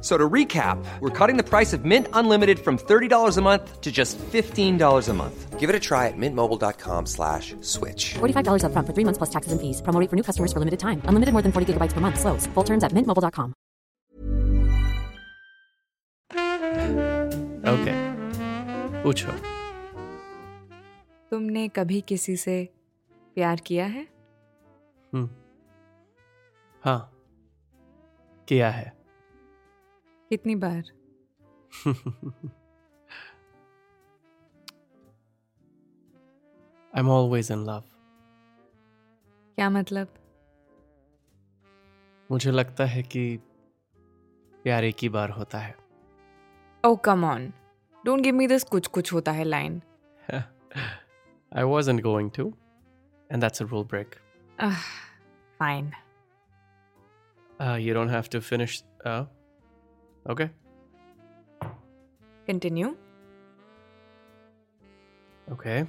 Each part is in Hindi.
f- So to recap, we're cutting the price of Mint Unlimited from $30 a month to just $15 a month. Give it a try at mintmobile.com slash switch. $45 upfront for three months plus taxes and fees. Promo rate for new customers for limited time. Unlimited more than 40 gigabytes per month. Slows. Full terms at mintmobile.com. Okay पूछो तुमने कभी किसी से प्यार किया है हम्म हाँ किया है कितनी बार? I am always in love क्या मतलब? मुझे लगता है कि प्यार एक ही बार होता है। ओ come on don't give me this कुछ कुछ होता है line I wasn't going to, and that's a rule break. Fine Uh, you don't have to okay. Continue Okay.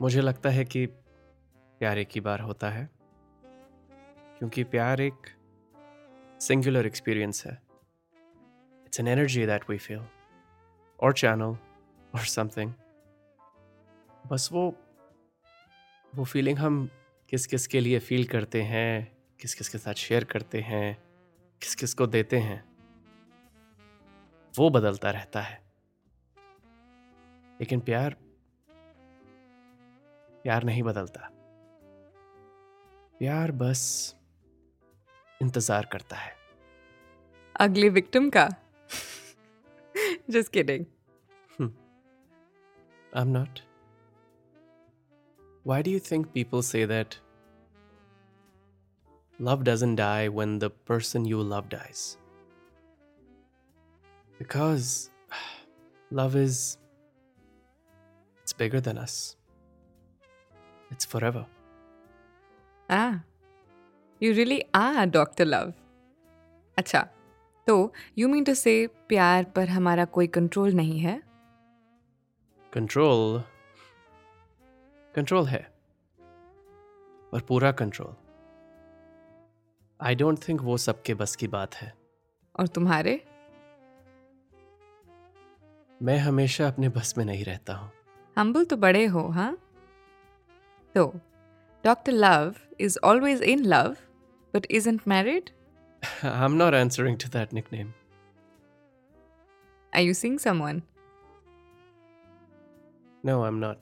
मुझे लगता है कि प्यार एक ही बार होता है क्योंकि प्यार एक सिंगुलर एक्सपीरियंस है it's an energy that we feel और चैनल और समथिंग बस वो वो फीलिंग हम किस किस के लिए फील करते हैं किस किस के साथ शेयर करते हैं किस किस को देते हैं वो बदलता रहता है। लेकिन प्यार प्यार नहीं बदलता। प्यार बस इंतज़ार करता है। अगली विक्टिम का? Just kidding I am not Why do you think people say that love doesn't die when the person you love dies? Because love is. It's bigger than us. It's forever. Ah, you really are Dr. Love. अच्छा तो यू मीन टू से प्यार पर हमारा कोई कंट्रोल नहीं है कंट्रोल कंट्रोल है पर पूरा कंट्रोल आई डोंट थिंक वो सबके बस की बात है। और तुम्हारे? मैं हमेशा अपने बस में नहीं रहता हूँ। हम्बल तो बड़े हो हाँ? तो doctor love is always in love but isn't married? I'm not answering to that nickname. are you seeing someone? No, I'm not.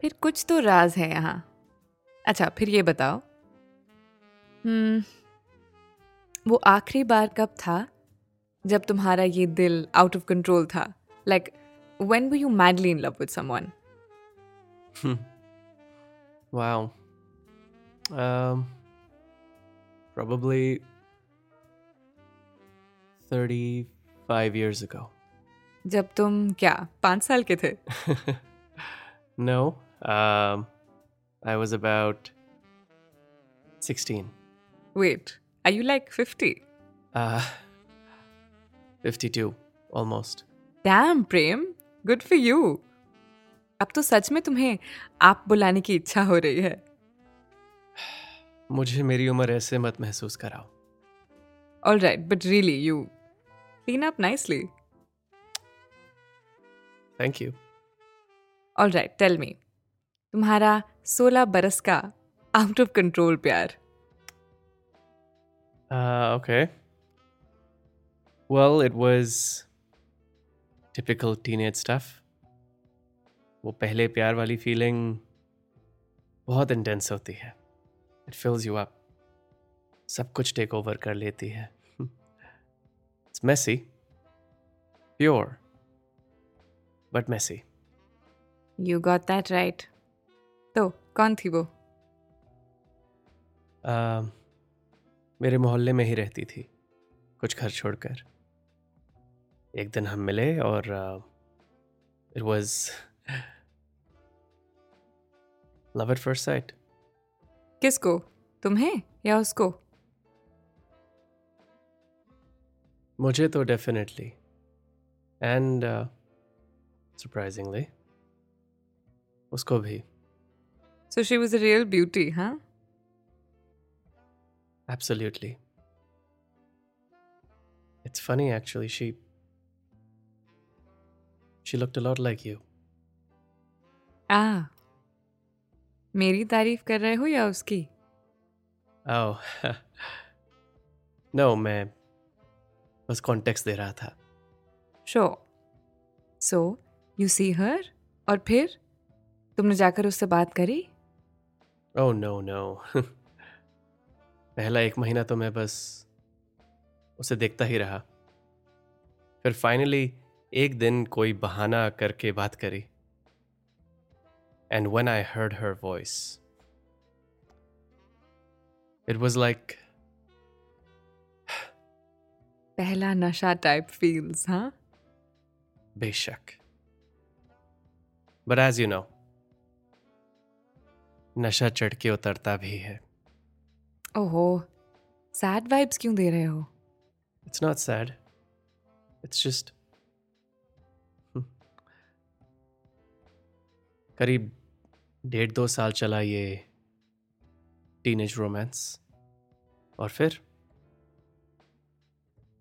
फिर कुछ तो राज है यहाँ। अच्छा फिर ये बताओ। वो आखिरी बार कब था जब तुम्हारा ये दिल आउट ऑफ़ कंट्रोल था like when were you madly in love with someone Wow. Um, probably 35 years ago. जब तुम क्या पाँच साल के थे um, I was about 16. Wait are you like 50 Uh, 52, almost. Damn Prem good for you अब तो सच में तुम्हें आप बुलाने की इच्छा हो रही है। मुझे मेरी उम्र ऐसे मत महसूस कराओ। All right but really you clean up nicely thank you all right tell me तुम्हारा 16 बरस का आउट ऑफ़ कंट्रोल प्यार Uh, okay. Well, it was typical teenage stuff. वो पहले प्यार वाली फीलिंग बहुत इंटेंस होती है इट फिल्स यू अप सब कुछ टेक ओवर कर लेती है it's messy pure but messy you got that right तो कौन थी वो Uh, मेरे मोहल्ले में ही रहती थी कुछ घर छोड़कर। एक दिन हम मिले और it was love at first sight किसको? तुम्हें या उसको? मुझे तो डेफिनेटली एंड सरप्राइजिंगली उसको भी। So she was a real beauty हाँ? Absolutely. It's funny actually, she she looked a lot like you. आ मेरी तारीफ़ कर रहे हो या उसकी? Oh. no, मैं बस कॉन्टेक्स्ट दे रहा था। शो सो यू सी हर और फिर? तुमने जाकर उससे बात करी? ओह नो नो पहला एक महीना तो मैं बस उसे देखता ही रहा। फिर फाइनली एक दिन कोई बहाना करके बात करी। And when I heard her voice it was like पहला नशा टाइप फील्स हाँ? बेशक। बट एज यू नो नशा चढ़ के उतरता भी है। ओहो सैड वाइब्स क्यों दे रहे हो It's not sad. It's just. Hmm. करीब डेढ़ दो साल चला ये टीनेज रोमांस और फिर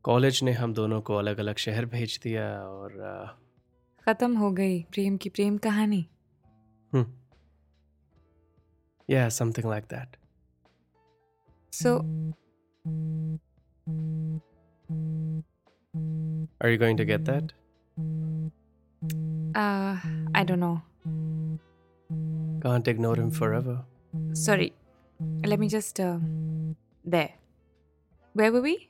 कॉलेज ने हम दोनों को अलग अलग शहर भेज दिया और uh, खत्म हो गई प्रेम की प्रेम कहानी yeah something like that So. Are you going to get that? Uh, I don't know. Can't ignore him forever. Sorry. Let me just. Uh, there. Where were we?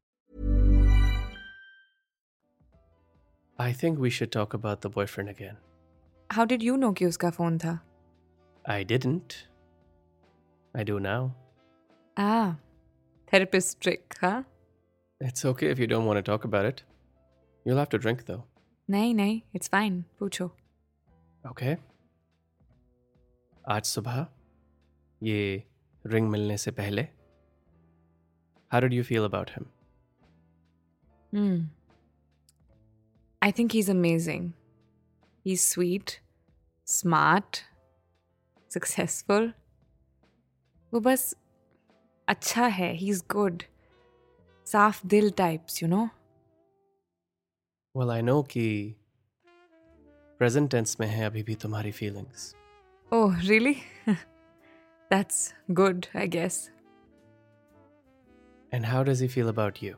I think we should talk about the boyfriend again. How did you know कि उसका फोन था I didn't. I do now. A therapist trick हाँ It's okay if you don't want to talk about it. You'll have to drink though. नहीं नहीं इट्स फाइन पूछो Okay. आज सुबह ये रिंग मिलने से पहले How did you feel about him? Hmm. I think he's amazing. He's sweet, smart, successful. वो बस अच्छा है he's good. साफ दिल types, you know? Well, I know कि present tense में है अभी भी तुम्हारी feelings. Oh, really? That's good, I guess. And how does he feel about you?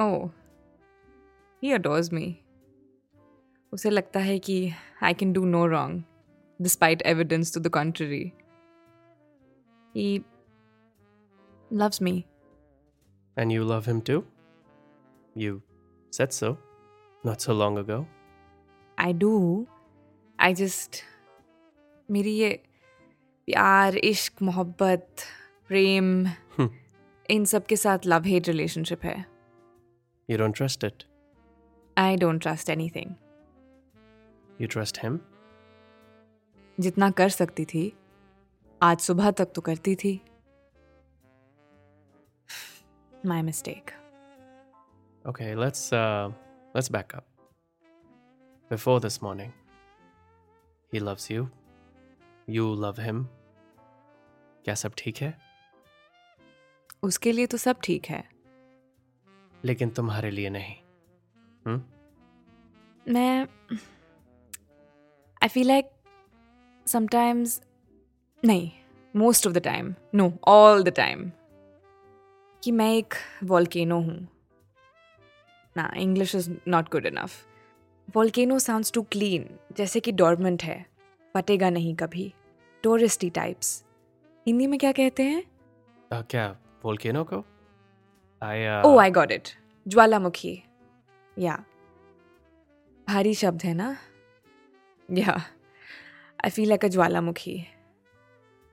Oh, he adores me. उसे लगता है कि I can do no wrong despite evidence to the contrary he loves me. And you love him too? You said so not so long ago. I do. I just मेरी ये प्यार इश्क मोहब्बत प्रेम Hmm. इन सब के साथ लव हेट रिलेशनशिप है You don't trust it. I don't trust anything You trust him? जितना कर सकती थी आज सुबह तक तो करती थी my mistake Okay, let's uh let's back up. Before this morning, he loves you. You love him. क्या सब ठीक है? उसके लिए तो सब ठीक है लेकिन तुम्हारे लिए नहीं. Hmm? मैं आई फील लाइक समटाइम्स नहीं most of the time no all the time कि मैं एक वॉल्केनो हूँ। ना English is not good enough volcano sounds too clean जैसे कि डॉर्मेंट है फटेगा नहीं कभी। टूरिस्टी टाइप्स हिंदी में क्या कहते हैं? Uh, क्या वोल्केनो को? I uh, oh I got it ज्वालामुखी। या। भारी शब्द है ना? या। आई फील लाइक अ ज्वालामुखी।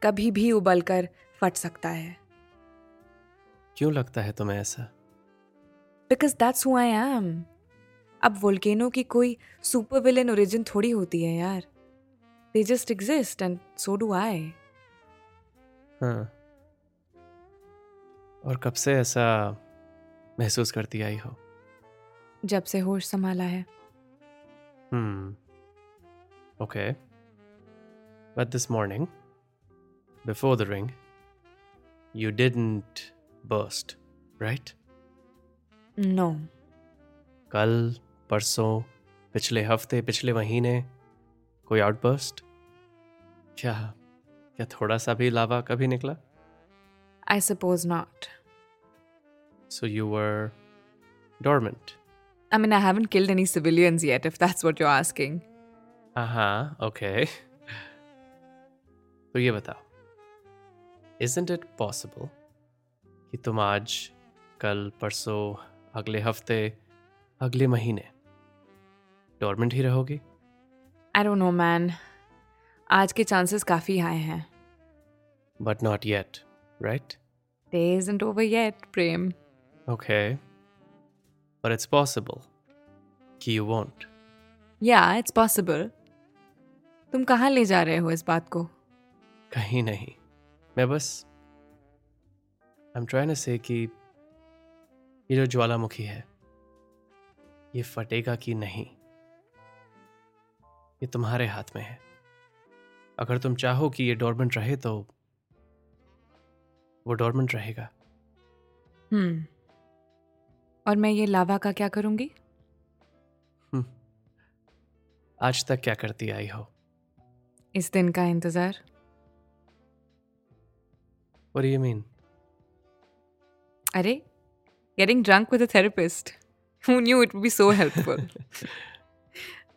कभी भी उबलकर फट सकता है। क्यों लगता है तुम्हें ऐसा? Because that's who I am अब वोल्केनो की कोई सुपर विलन ओरिजिन थोड़ी होती है यार। They just exist and so do I हाँ. और कब से ऐसा महसूस करती आई हो? जब से होश संभाला है Hmm. Okay. But this morning, before the ring, you didn't burst, right? No कल परसों पिछले हफ़्ते पिछले महीने कोई आउटबर्स्ट क्या क्या थोड़ा सा भी लावा कभी निकला I suppose not so you were dormant I mean, I haven't killed any civilians yet, if that's what you're asking. हाँ ओके तो ये बताओ isn't it possible कि तुम आज कल परसों अगले हफ़्ते अगले महीने डोरमेंट ही रहोगी I don't know, man. आज के chances काफ़ी high हैं. But not yet right Day isn't over yet, Prem. Okay but it's possible कि you won't Yeah, it's possible. तुम कहाँ ले जा रहे हो इस बात को? कहीं नहीं मैं बस आई एम ट्राइंग टू से कि ये जो ज्वालामुखी है ये फटेगा कि नहीं ये तुम्हारे हाथ में है अगर तुम चाहो कि ये डोरमेंट रहे तो वो डोरमेंट रहेगा हम्म Hmm. और मैं ये लावा का क्या करूँगी? हम्म। आज तक क्या करती आई हो? इस दिन का इंतज़ार। What do you अरे getting drunk with a therapist who knew it be so helpful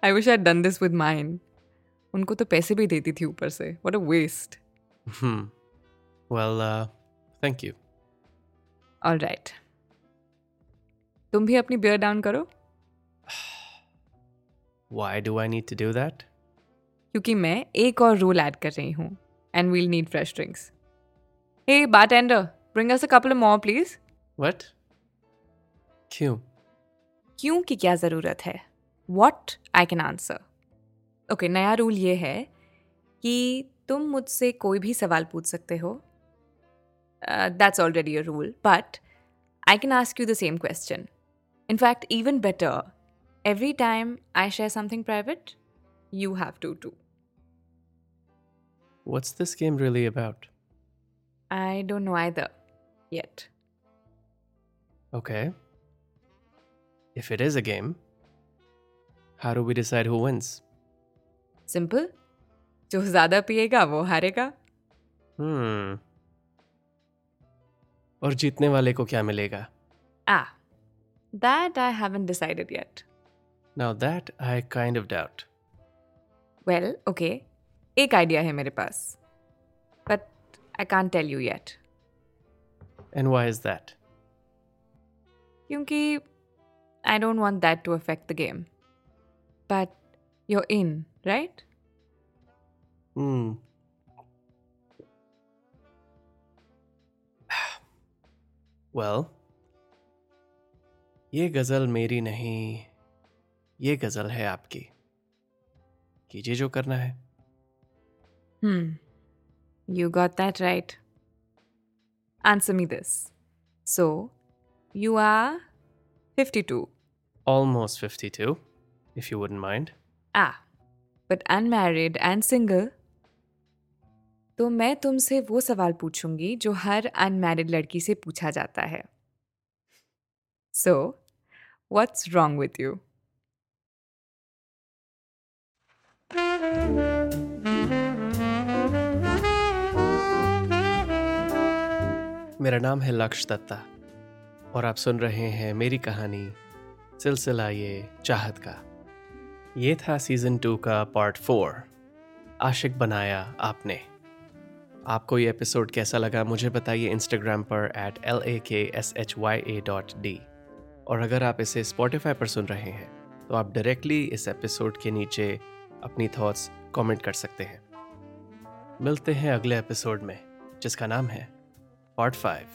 I wish I done this with mine उनको तो पैसे भी देती थी ऊपर से। What a waste well thank you all right तुम भी अपनी बियर डाउन करो। Why do I need to do that क्योंकि मैं एक और रूल ऐड कर रही हूँ and we'll need fresh drinks hey bartender bring us a couple more please What? क्यों? क्यों की क्या ज़रूरत है? What I can answer okay नया रूल ये है कि तुम मुझसे कोई भी सवाल पूछ सकते हो। That's already a rule but I can ask you the same question In fact, even better, every time I share something private, you have to too. What's this game really about? I don't know either yet. Okay. If it is a game, how do we decide who wins? Simple. जो ज़्यादा पिएगा वो हारेगा Hmm. और जीतने वाले को क्या मिलेगा Ah, that I haven't decided yet. Now that I kind of doubt. Well okay एक आइडिया है मेरे पास but I can't tell you yet And why is that? क्योंकि I don't want that to affect the game but you're in right Hmm. well, ये गज़ल मेरी नहीं ये गज़ल है आपकी। कीजिए जो करना है। हम्म you got that right answer me this so you are fifty two almost fifty two if you wouldn't mind ah but unmarried and single तो मैं तुमसे वो सवाल पूछूँगी जो हर अनमेरिड लड़की से पूछा जाता है। So so, what's wrong with you मेरा नाम है लक्ष दत्ता और आप सुन रहे हैं मेरी कहानी, सिलसिला ये चाहत का। ये था सीज़न टू का पार्ट फोर। आशिक बनाया आपने। आपको ये एपिसोड कैसा लगा मुझे बताइए इंस्टाग्राम पर at L A K S H Y A dot D और अगर आप इसे स्पॉटिफाई पर सुन रहे हैं तो आप डायरेक्टली इस एपिसोड के नीचे अपनी थॉट्स कमेंट कर सकते हैं। मिलते हैं अगले एपिसोड में, जिसका नाम है पार्ट फाइव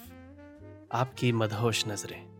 आपकी मदहोश नज़रें।